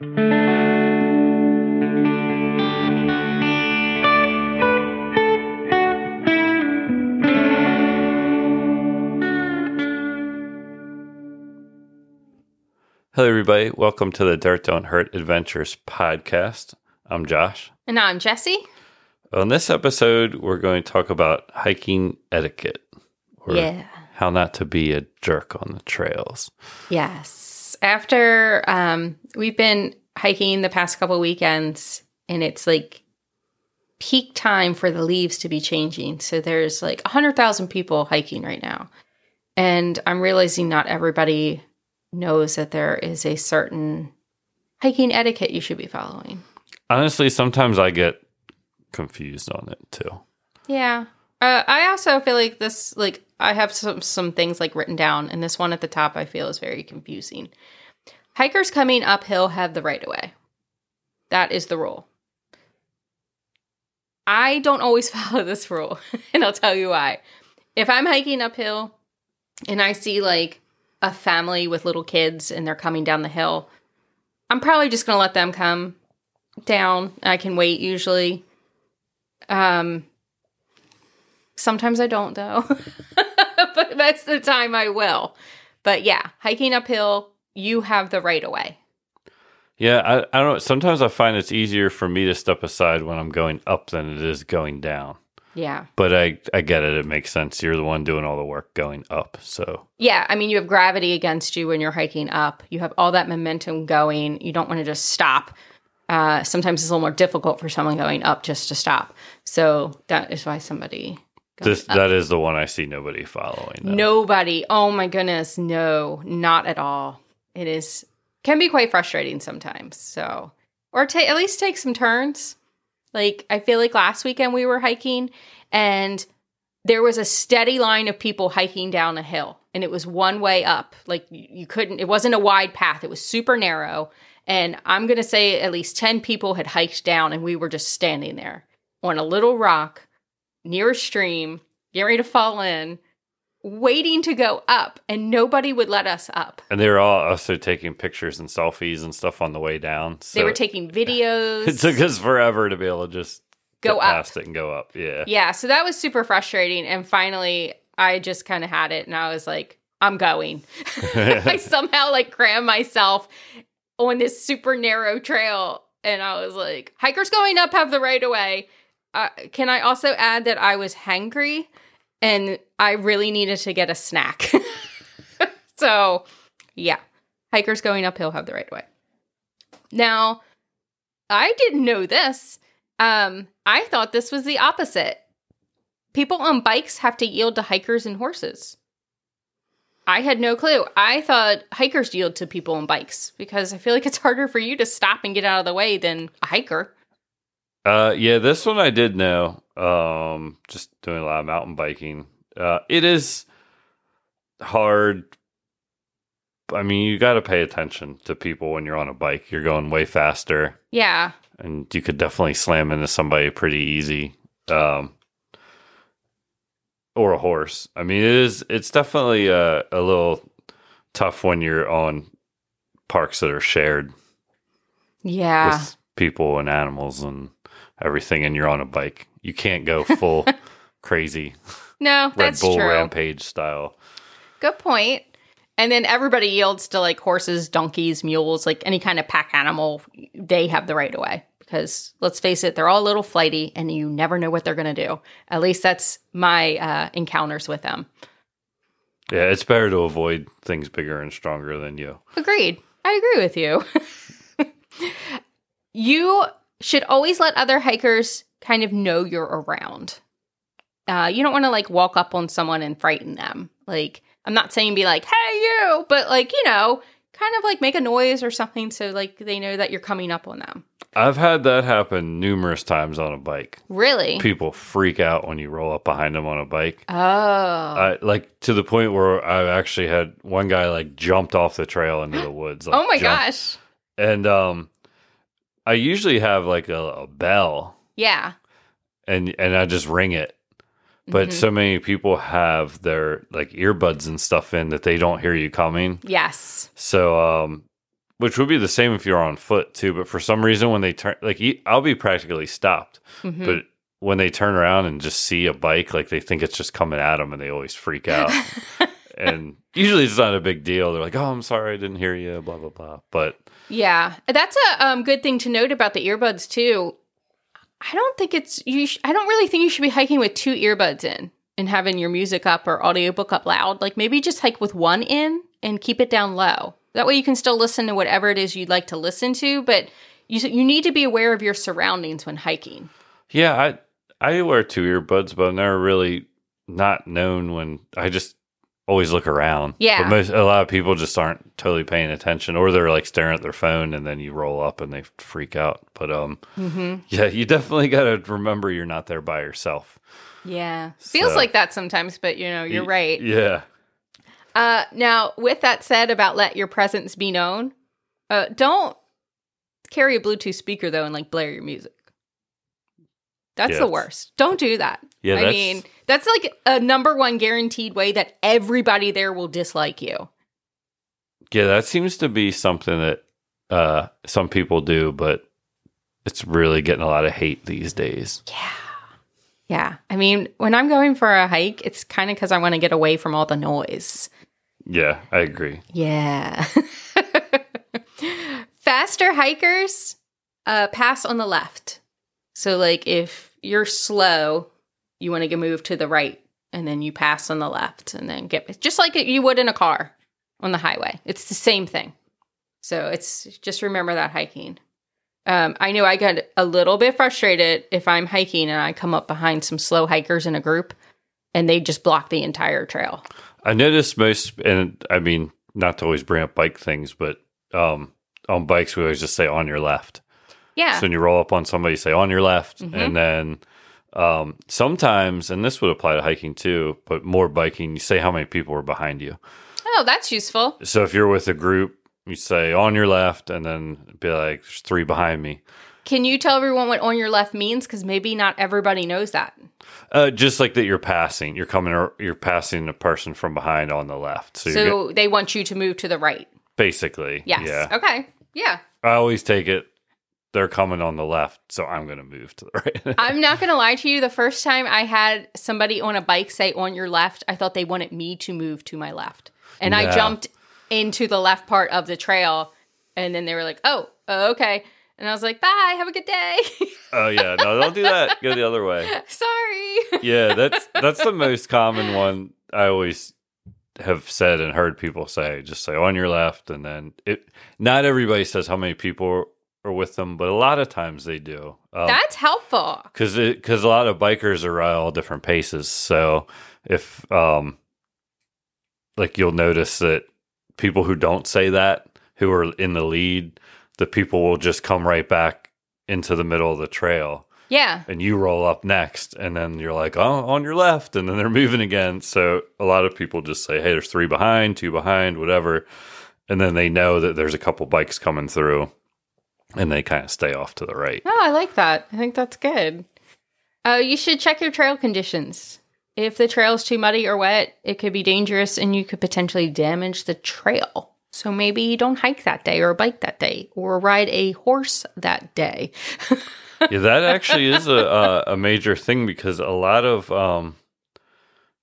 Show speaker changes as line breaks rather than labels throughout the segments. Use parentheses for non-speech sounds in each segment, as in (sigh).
Hello, everybody. Welcome to the Dirt Don't Hurt Adventures podcast. I'm Josh.
And I'm Jesse.
On this episode, we're going to talk about hiking etiquette.
Yeah.
How not to be a jerk on the trails.
Yes. After um, we've been hiking the past couple weekends, and it's like peak time for the leaves to be changing. So there's like 100,000 people hiking right now. And I'm realizing not everybody knows that there is a certain hiking etiquette you should be following.
Honestly, sometimes I get confused on it too.
Yeah. Uh, I also feel like this, like, I have some, some things like written down, and this one at the top I feel is very confusing. Hikers coming uphill have the right of way. That is the rule. I don't always (laughs) follow this rule, (laughs) and I'll tell you why. If I'm hiking uphill and I see like a family with little kids and they're coming down the hill, I'm probably just going to let them come down. I can wait usually. Um, sometimes I don't though, (laughs) (laughs) but that's the time I will. But yeah, hiking uphill, you have the right of way.
Yeah, I, I don't know. Sometimes I find it's easier for me to step aside when I'm going up than it is going down.
Yeah.
But I, I get it. It makes sense. You're the one doing all the work going up. So,
Yeah, I mean, you have gravity against you when you're hiking up. You have all that momentum going. You don't want to just stop. Uh, sometimes it's a little more difficult for someone going up just to stop. So that is why somebody.
This that is the one I see nobody following. though.
Nobody. Oh my goodness. No, not at all. It is, can be quite frustrating sometimes. So, or ta- at least take some turns. Like, I feel like last weekend we were hiking and there was a steady line of people hiking down a hill and it was one way up. Like, you you couldn't, it wasn't a wide path, it was super narrow. And I'm going to say at least 10 people had hiked down and we were just standing there on a little rock near a stream, getting ready to fall in, waiting to go up, and nobody would let us up.
And they were all also taking pictures and selfies and stuff on the way down. So
they were taking (laughs) videos.
it took us forever to be able to just
Go up.
past it and go up. Yeah.
yeah, so that was super frustrating. And finally, I just kind of had it, and I was like, I'm going. (laughs) I (laughs) somehow like crammed myself on this super narrow trail, and I was like, hikers going up have the right of way. Can I also add that I was hangry and I really needed to get a snack? (laughs) so, yeah, hikers going uphill have the right way. Now, I didn't know this. Um, I thought this was the opposite. People on bikes have to yield to hikers and horses. I had no clue. I thought hikers yield to people on bikes because I feel like it's harder for you to stop and get out of the way than a hiker.
Uh, yeah, this one I did know. Um, just doing a lot of mountain biking. Uh, it is hard. I mean, you got to pay attention to people when you're on a bike. You're going way faster,
Yeah.
and you could definitely slam into somebody pretty easy. Um, or a horse. I mean, it is. It's definitely a, a little tough when you're on parks that are shared
Yeah.
with people and animals and everything, and you're on a bike. You can't go (laughs) full crazy
no,
Red
that's
Bull
true.
Rampage style.
Good point. And then everybody yields to like horses, donkeys, mules, like any kind of pack animal. They have the right of way because let's face it, they're all a little flighty and you never know what they're going to do. At least that's my uh, encounters with them.
Yeah, it's better to avoid things bigger and stronger than you.
Agreed. I agree with you. (laughs) you should always let other hikers kind of know you're around. Uh, you don't want to like walk up on someone and frighten them. Like, I'm not saying be like, hey, you, but like, you know, kind of like make a noise or something so like they know that you're coming up on them.
I've had that happen numerous times on a bike.
Really?
People freak out when you roll up behind them on a bike.
Oh.
I, like to the point where I actually had one guy like jumped off the trail into the woods. Like,
oh my
jumped.
gosh.
And um, I usually have like a, a bell,
Yeah.
and and I just ring it. But
Mhm.
so many people have their like earbuds and stuff in that they don't hear you coming.
yes.
So um, which would be the same if you're on foot too. But for some reason, when they turn, like I'll be practically stopped,
Mhm.
but when they turn around and just see a bike, like they think it's just coming at them, and they always freak out. (laughs) and usually it's not a big deal. They're like, "Oh, I'm sorry, I didn't hear you," blah blah blah. But
Yeah, that's a um, good thing to note about the earbuds too. I don't think it's you. Sh- I don't really think you should be hiking with two earbuds in and having your music up or audiobook up loud. Like maybe just hike with one in and keep it down low. That way you can still listen to whatever it is you'd like to listen to, but you you need to be aware of your surroundings when hiking.
yeah, I I wear two earbuds, but I'm never really not known when I just always look around.
Yeah.
but most a lot of people just aren't totally paying attention, or they're like staring at their phone, and then you roll up and they freak out. But um,
Mm-hmm.
yeah, you definitely got to remember you're not there by yourself.
Yeah, feels like that sometimes, but you know you're
Y-
right.
Yeah.
Uh, now, with that said about let your presence be known, uh, don't carry a Bluetooth speaker though and like blare your music. That's
Yeah,
the worst. Don't do that.
Yeah,
I
that's-
mean, that's like a number one guaranteed way that everybody there will dislike you.
Yeah, that seems to be something that uh, some people do, but it's really getting a lot of hate these days.
Yeah. Yeah. I mean, when I'm going for a hike, it's kind of because I want to get away from all the noise.
Yeah, I agree.
Yeah. (laughs) Faster hikers uh, pass on the left. So, like, if you're slow, you want to get moved to the right, and then you pass on the left, and then get just like you would in a car on the highway. It's the same thing. So it's just remember that hiking. Um, I know I get a little bit frustrated if I'm hiking and I come up behind some slow hikers in a group, and they just block the entire trail.
I notice most, and I mean, not to always bring up bike things, but um, on bikes, we always just say on your left.
Yeah.
So when you roll up on somebody, say on your left.
Mhm.
And then um, sometimes, and this would apply to hiking too, but more biking, you say how many people are behind you.
oh, that's useful.
So if you're with a group, you say on your left, and then be like, there's three behind me.
Can you tell everyone what on your left means? Because maybe not everybody knows that.
Uh, just like that, you're passing. You're coming. or You're passing a person from behind on the left. So,
So,
get-
they want you to move to the right.
basically,
Yes.
Yeah.
Okay. Yeah.
I always take it. They're coming on the left, so I'm going to move to the (laughs) right.
I'm not going to lie to you. The first time I had somebody on a bike say on your left, I thought they wanted me to move to my left. And I jumped into the left part of the trail. And then they were like, oh, oh, okay. And I was like, bye. Have a good day. (laughs)
oh yeah, no, don't do that. Go the other way. (laughs)
Sorry.
Yeah, that's that's the most common one. I always have said and heard people say. Just say on your left, and then it. Not everybody says how many people are with them, but a lot of times they do. Um,
That's helpful.
because because a lot of bikers are at all different paces. So if um, like you'll notice that people who don't say that, who are in the lead, the people will just come right back into the middle of the trail,
Yeah.
and you roll up next, and then you're like, oh, on your left, and then they're (laughs) moving again. So a lot of people just say, hey, there's three behind, two behind, whatever, and then they know that there's a couple bikes coming through. And they kind of stay off to the right.
Oh, I like that. I think that's good. Uh, you should check your trail conditions. If the trail is too muddy or wet, it could be dangerous and you could potentially damage the trail. So maybe you don't hike that day or bike that day or ride a horse that day.
yeah, that actually is a, a a major thing because a lot of um,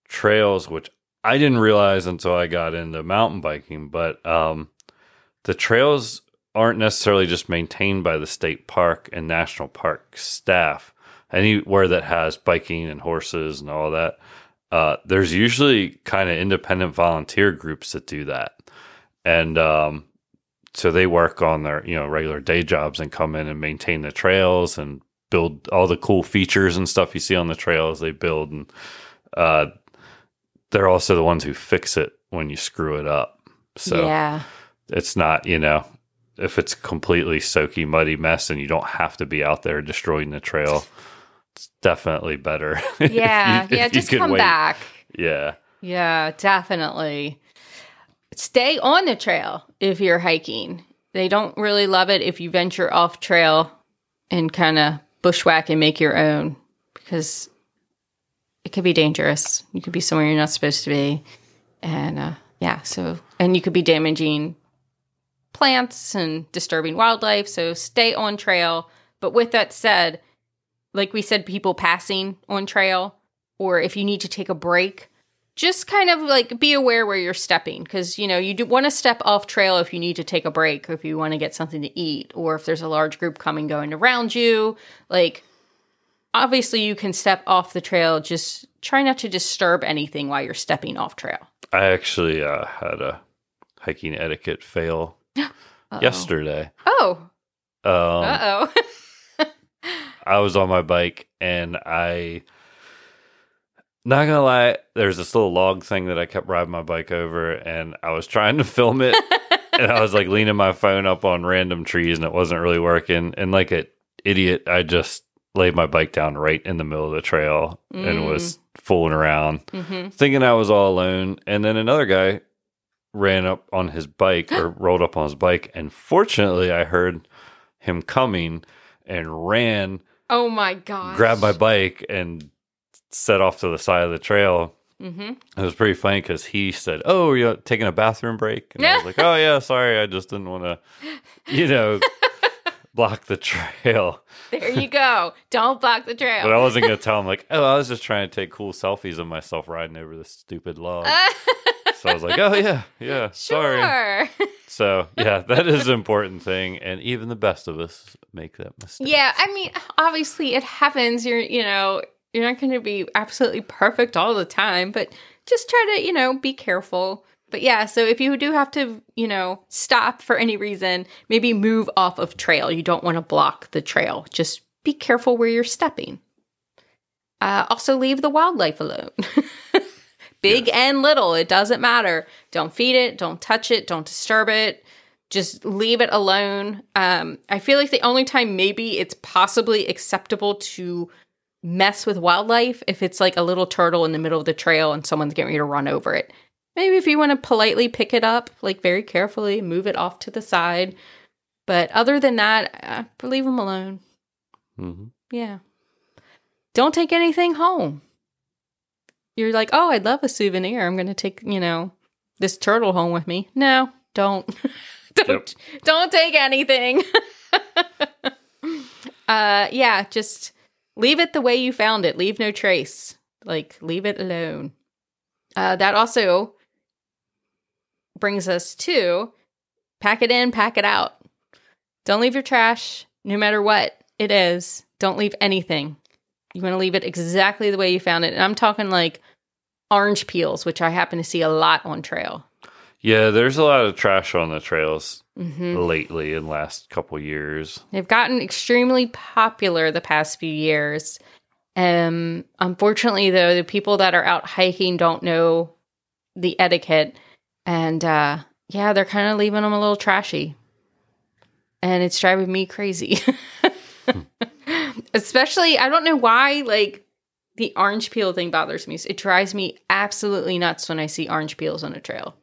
trails, which I didn't realize until I got into mountain biking, but um, the trails aren't necessarily just maintained by the state park and national park staff. Anywhere that has biking and horses and all that, uh, there's usually kind of independent volunteer groups that do that, and um, so they work on their you know regular day jobs and come in and maintain the trails and build all the cool features and stuff you see on the trails they build and uh, they're also the ones who fix it when you screw it up so
yeah.
it's not you know if it's completely soaky muddy mess and you don't have to be out there destroying the trail it's definitely better (laughs) if you-
Yeah. yeah. Just come
wait.
back.
yeah
Yeah, definitely. Stay on the trail if you're hiking. They don't really love it if you venture off trail and kind of bushwhack and make your own because it could be dangerous. You could be somewhere you're not supposed to be. And uh, yeah, so, and you could be damaging plants and disturbing wildlife. So stay on trail. But with that said, like we said, people passing on trail, or if you need to take a break, just kind of like be aware where you're stepping because you know you do want to step off trail if you need to take a break, or if you want to get something to eat, or if there's a large group coming going around you. Like, obviously, you can step off the trail. Just try not to disturb anything while you're stepping off trail.
I actually uh, had a hiking etiquette fail (gasps)
Uh-oh.
yesterday.
Oh,
Um,
uh oh. (laughs)
I was on my bike and I not gonna lie, there's this little log thing that I kept riding my bike over and I was trying to (laughs) film it (laughs) and I was like leaning my phone up on random trees and it wasn't really working. And like an idiot, I just laid my bike down right in the middle of the trail and was fooling around,
hmm
thinking I was all alone. And then another guy ran up on his bike or (laughs) rolled up on his bike. And fortunately, I heard him coming and ran
Oh my god.
grabbed my bike and set off to the side of the trail.
hmm
It was pretty funny because he said, "Oh, you're taking a bathroom break," and I was like, (laughs) "Oh yeah, sorry, I just didn't want to, you know, (laughs) block the trail."
There you go. Don't block the trail.
But I wasn't gonna tell him like, "Oh, I was just trying to take cool selfies of myself riding over this stupid log." So I was like, "Oh yeah, yeah, (laughs) sorry."
sure. (laughs)
So yeah, that is an important thing, and even the best of us make that mistake.
yeah, I mean, obviously it happens. You're, you know, you're not going to be absolutely perfect all the time, but just try to, you know, be careful. But yeah, so if you do have to, you know, stop for any reason, maybe move off of trail. You don't want to block the trail. Just be careful where you're stepping. Uh, also, leave the wildlife alone. (laughs) Big and little, it doesn't matter. Don't feed it, don't touch it, don't disturb it. Just leave it alone. Um, I feel like the only time maybe it's possibly acceptable to mess with wildlife if it's like a little turtle in the middle of the trail and someone's getting ready to run over it. Maybe if you want to politely pick it up, like very carefully, move it off to the side. But other than that, uh, leave them alone.
hmm
Yeah. Don't take anything home. You're like, oh, I'd love a souvenir. I'm going to take, you know, this turtle home with me. No, don't. (laughs) don't don't take anything. (laughs) uh yeah, just leave it the way you found it. Leave no trace. Like leave it alone. Uh that also brings us to pack it in, pack it out. Don't leave your trash no matter what it is. Don't leave anything. You want to leave it exactly the way you found it. And I'm talking like orange peels, which I happen to see a lot on trail.
Yeah, there's a lot of trash on the trails
hmm
lately in the last couple years.
They've gotten extremely popular the past few years. Um, unfortunately, though, the people that are out hiking don't know the etiquette, and uh, yeah, they're kind of leaving them a little trashy, and it's driving me crazy. (laughs) Especially, I don't know why, like the orange peel thing bothers me. It drives me absolutely nuts when I see orange peels on a trail.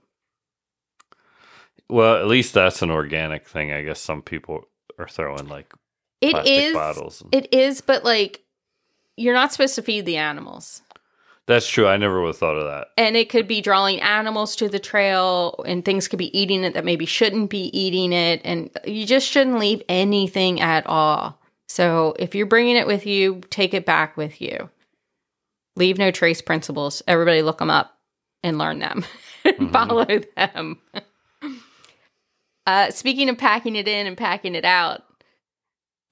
Well, at least that's an organic thing. I guess some people are throwing like
It
plastic
is,
bottles.
it is, but like you're not supposed to feed the animals.
That's true. I never would have thought of that.
and it could be drawing animals to the trail and things could be eating it that maybe shouldn't be eating it and you just shouldn't leave anything at all so if you're bringing it with you take it back with you. Leave no trace principles. Everybody look them up and learn them. (laughs) And follow them. Uh, speaking of packing it in and packing it out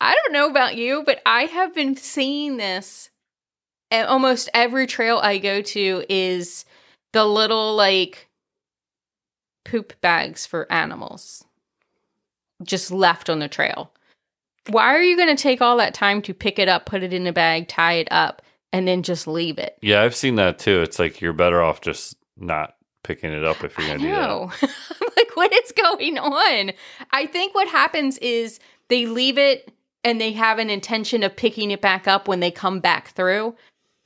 i don't know about you but i have been seeing this at almost every trail I go to is the little like poop bags for animals just left on the trail. Why are you going to take all that time to pick it up, put it in a bag, tie it up, and then just leave it?
Yeah, I've seen that too. It's like you're better off just not picking it up if you're going to do that. (laughs)
I'm like, what is going on? I think what happens is they leave it and they have an intention of picking it back up when they come back through.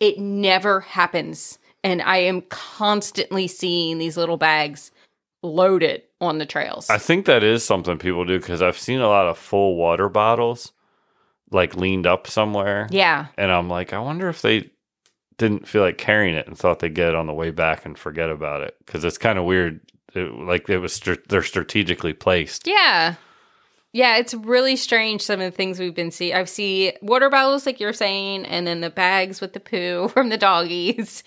It never happens. And I am constantly seeing these little bags loaded on the trails.
I think that is something people do because I've seen a lot of full water bottles like leaned up somewhere.
yeah.
And I'm like, I wonder if they didn't feel like carrying it and thought they'd get it on the way back and forget about it. Because it's kind of weird it, like it was they're strategically placed.
Yeah. Yeah, it's really strange some of the things we've been seeing. I've seen water bottles like you're saying, and then the bags with the poo (laughs) from the doggies.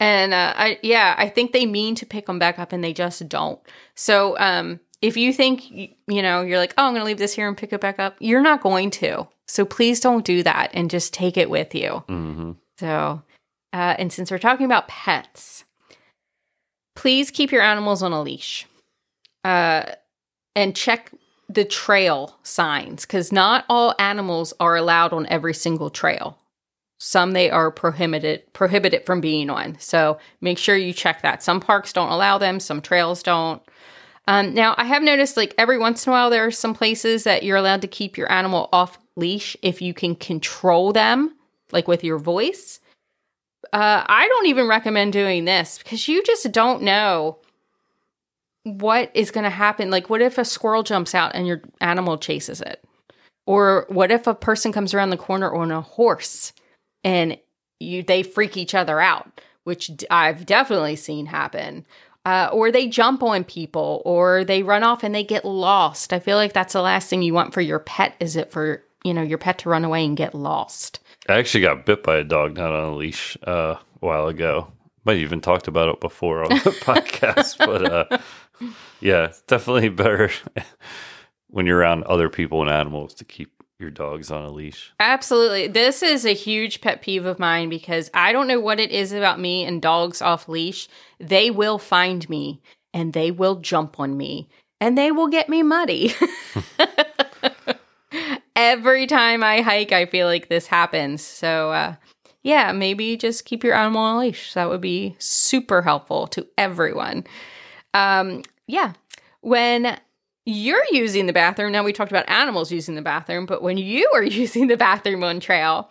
And uh, I yeah, I think they mean to pick them back up and they just don't. So um if you think you know, you're like, "Oh, I'm going to leave this here and pick it back up." You're not going to. So please don't do that and just take it with you.
hmm
So, uh, and since we're talking about pets, please keep your animals on a leash uh, and check the trail signs because not all animals are allowed on every single trail. Some they are prohibited prohibited from being on. So make sure you check that. Some parks don't allow them, some trails don't. Um, now I have noticed like every once in a while there are some places that you're allowed to keep your animal off leash if you can control them, like with your voice. Uh, I don't even recommend doing this because you just don't know what is going to happen. Like, what if a squirrel jumps out and your animal chases it? Or what if a person comes around the corner on a horse and you they freak each other out, which I've definitely seen happen. Uh, or they jump on people, or they run off and they get lost. I feel like that's the last thing you want for your pet. Is it for you know your pet to run away and get lost?
I actually got bit by a dog not on a leash uh, a while ago. Might even talked about it before on the (laughs) podcast, but uh, yeah, it's definitely better (laughs) when you're around other people and animals to keep your dogs on a leash.
Absolutely. This is a huge pet peeve of mine because I don't know what it is about me and dogs off leash. They will find me and they will jump on me and they will get me muddy. (laughs) Every time I hike, I feel like this happens. So, uh, yeah, maybe just keep your animal on a leash. That would be super helpful to everyone. Um, yeah. When you're using the bathroom, now we talked about animals using the bathroom, but when you are (laughs) using the bathroom on trail,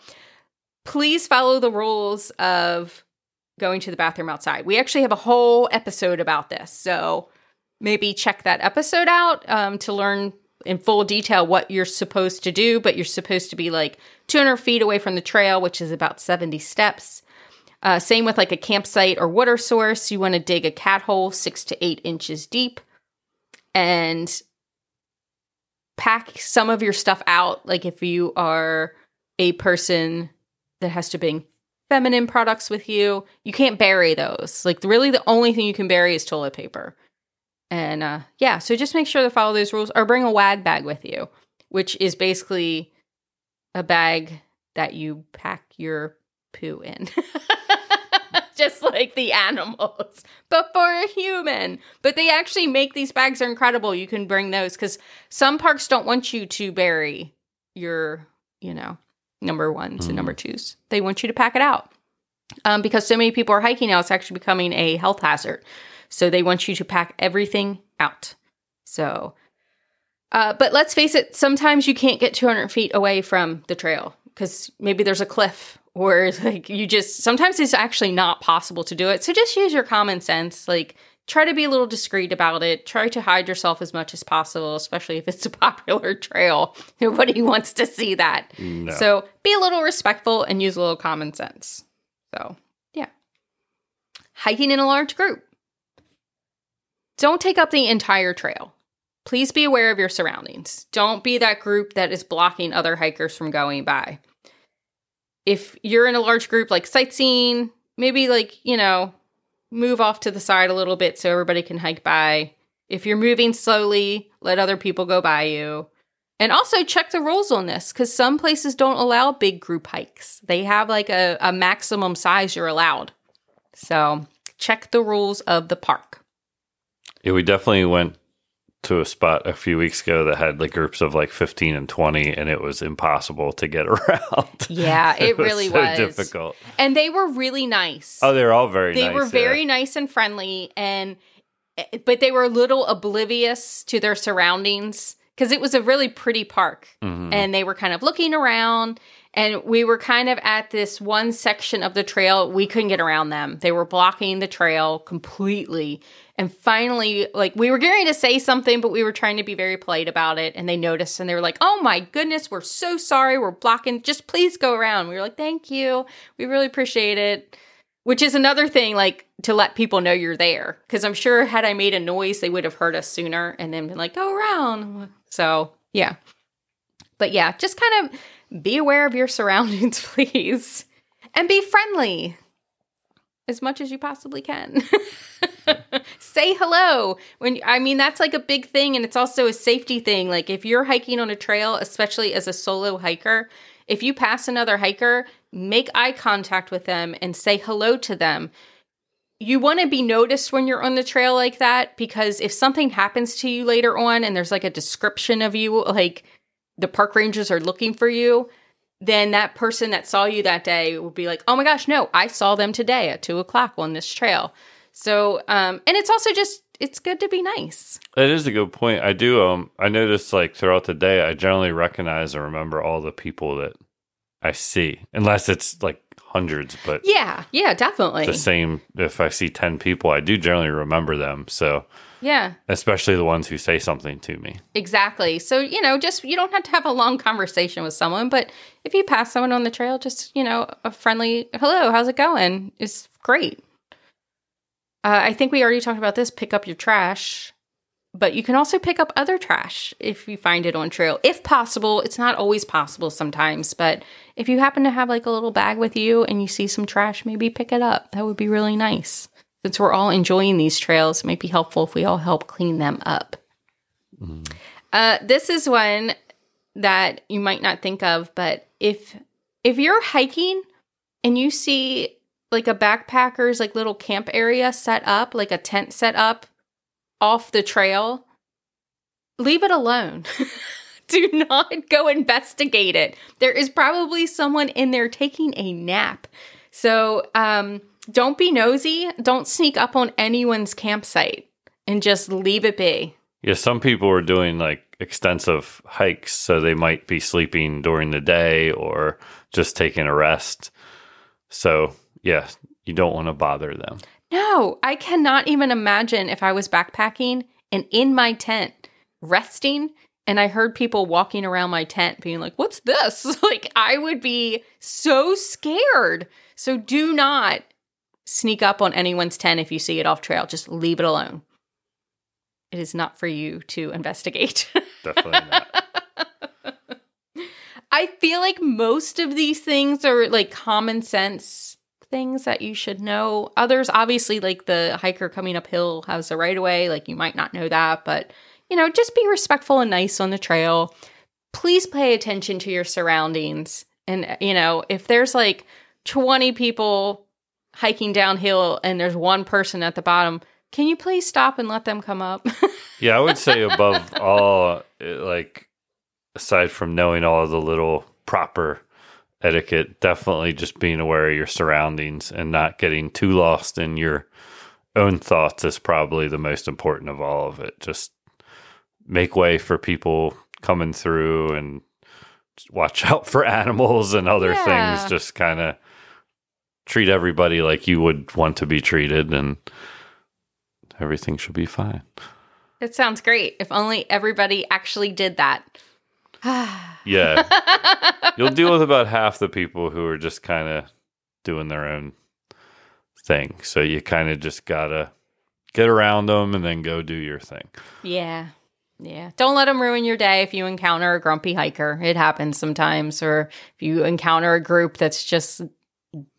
please follow the rules of going to the bathroom outside. We actually have a whole episode about this. So maybe check that episode out um, to learn in full detail what you're supposed to do, but you're supposed to be like 200 feet away from the trail, which is about 70 steps. Uh, same with like a campsite or water source. You want to dig a cat hole six to eight inches deep and pack some of your stuff out. Like if you are a person that has to bring feminine products with you, you can't bury those. Like really the only thing you can bury is toilet paper. And uh, yeah, so just make sure to follow those rules or bring a wag bag with you, which is basically a bag that you pack your poo in. (laughs) just like the animals, (laughs) but for a human. But they actually make these bags are incredible. You can bring those because some parks don't want you to bury your, you know, number ones and number twos. They want you to pack it out. Um, because so many people are hiking now, it's actually becoming a health hazard. So they want you to pack everything out. So, uh, but let's face it, sometimes you can't get 200 feet away from the trail because maybe there's a cliff (laughs) or like you just sometimes it's actually not possible to do it. So just use your common sense. Like try to be a little discreet about it. Try to hide yourself as much as possible, especially if it's a (laughs) popular trail. Nobody (laughs) wants to see that.
No.
So be a little respectful and use a little common sense. So, yeah. Hiking in a large group. Don't take up the entire trail. Please be aware of your surroundings. Don't be that group that is blocking other hikers from going by. If you're in a large group like sightseeing, maybe like, you know, move off to the side a little bit so everybody can hike by. If you're moving slowly, let other people go by you. And also check the rules on this because some places don't allow big group hikes. They have like a, a maximum size you're allowed. So check the rules of the park.
Yeah, we definitely went to a spot a few weeks ago that had like groups of like 15 and 20 and it was impossible to get (laughs) around.
Yeah, (laughs) it, really
so
was.
difficult.
And they were really nice.
Oh, they're all very
they
nice.
were
yeah.
very nice and friendly and eh, but they were a little oblivious to their surroundings because it was a really pretty park
Mhm.
and they were kind of looking around and we were kind of at this one section of the trail. We couldn't get around them. They were blocking the trail completely. And finally like we were getting to say something but we were trying to be very polite about it. And they noticed and they were like oh my goodness we're so sorry. We're blocking. Just please go around. We were like thank you. We really appreciate it. Which is another thing, like to let people know you're there. Because I'm sure had I made a noise, they would have heard us sooner and then been like, go around. So, yeah. But yeah, just kind of be aware of your surroundings, (laughs) please. And be friendly as much as you possibly can. (laughs) Say hello. When I mean that's like a big thing and it's also a safety thing. Like if you're hiking on a trail, especially as a solo hiker, if you pass another hiker, make eye contact with them and say hello to them. You want to be noticed when you're on the trail like that because if something happens to you later on and there's like a description of you, like the park rangers are looking for you, then that person that saw you that day will be like, oh my gosh, no, I saw them today at two o'clock on this trail. So, um, and it's also just, it's good to be nice.
That is a good point. I do, um, I notice like throughout the day, I generally recognize and remember all the people that I see, unless it's like hundreds, but
yeah, yeah, definitely.
The same, if I see 10 people, I do generally remember them. So,
yeah.
Especially the ones who say something to me.
Exactly. So, you know, just you don't have to have a long conversation with someone, but if you pass someone on the trail, just, you know, a friendly hello, how's it going is great. Uh, I think we already talked about this pick up your trash, but you can also pick up other trash if you find it on trail. If possible, it's not always possible sometimes, but if you happen to have like a little bag with you and you see some trash, maybe pick it up. That would be really nice since we're all enjoying these trails, it might be helpful if we all help clean them up. Mm. Uh, this is one that you might not think of, but if if you're hiking and you see like a backpacker's like little camp area set up, like a tent set up off the trail, leave it alone. (laughs) Do not go investigate it. There is probably someone in there taking a nap. So, um, don't be nosy. Don't sneak up on anyone's campsite and just leave it be.
Yeah, some people are doing like extensive hikes, so they might be sleeping during the day or just taking a rest. So, yeah, you don't want to bother them.
No, I cannot even imagine if I was backpacking and in my tent resting and I heard people walking around my tent being like, What's this? (laughs) like, I would be so scared. So, do not sneak up on anyone's tent if you see it off trail. Just leave it alone. It is not for you to investigate. (laughs)
Definitely not.
I feel like most of these things are like common sense things that you should know. Others, obviously, like the hiker coming uphill has a right of way. Like you might not know that, but you know, just be respectful and nice on the trail. Please pay attention to your surroundings. And, you know, if there's like 20 people hiking downhill and there's one person at the bottom, can you please stop and let them come up? (laughs)
yeah, I would say above all, eh, like aside from knowing all the little proper etiquette, definitely just being aware of your surroundings and not getting too lost in your own thoughts is probably the most important of all of it. Just make way for people coming through and watch (laughs) out for animals and other yeah. things. Just kind of treat everybody like you would want to be treated and everything should be fine.
It sounds great. If only everybody actually did that. (sighs)
yeah. You'll deal with about half the people who are just kind of doing their own thing. So you kind of just got to get around them and then go do your thing.
Yeah. Yeah. Don't let them ruin your day if you encounter a grumpy hiker. It happens sometimes. Or if you encounter a group that's just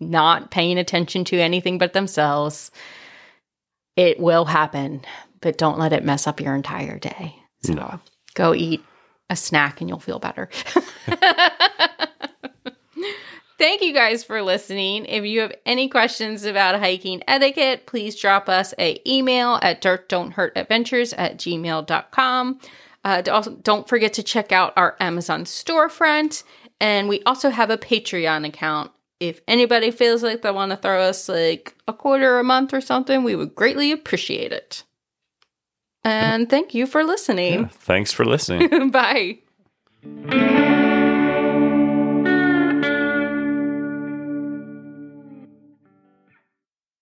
not paying attention to anything but themselves, it will happen. But don't let it mess up your entire day. So no. go eat a snack and you'll feel better. (laughs) Thank you guys for listening. If you have any questions about hiking etiquette, please drop us a email at dirtdon'thurtadventures at gmail.com. Uh, don't forget to check out our Amazon storefront. And we also have a Patreon account if anybody feels like they want to throw us like a quarter a month or something, we would greatly appreciate it. And thank you for listening. Yeah,
thanks for listening. (laughs)
Bye.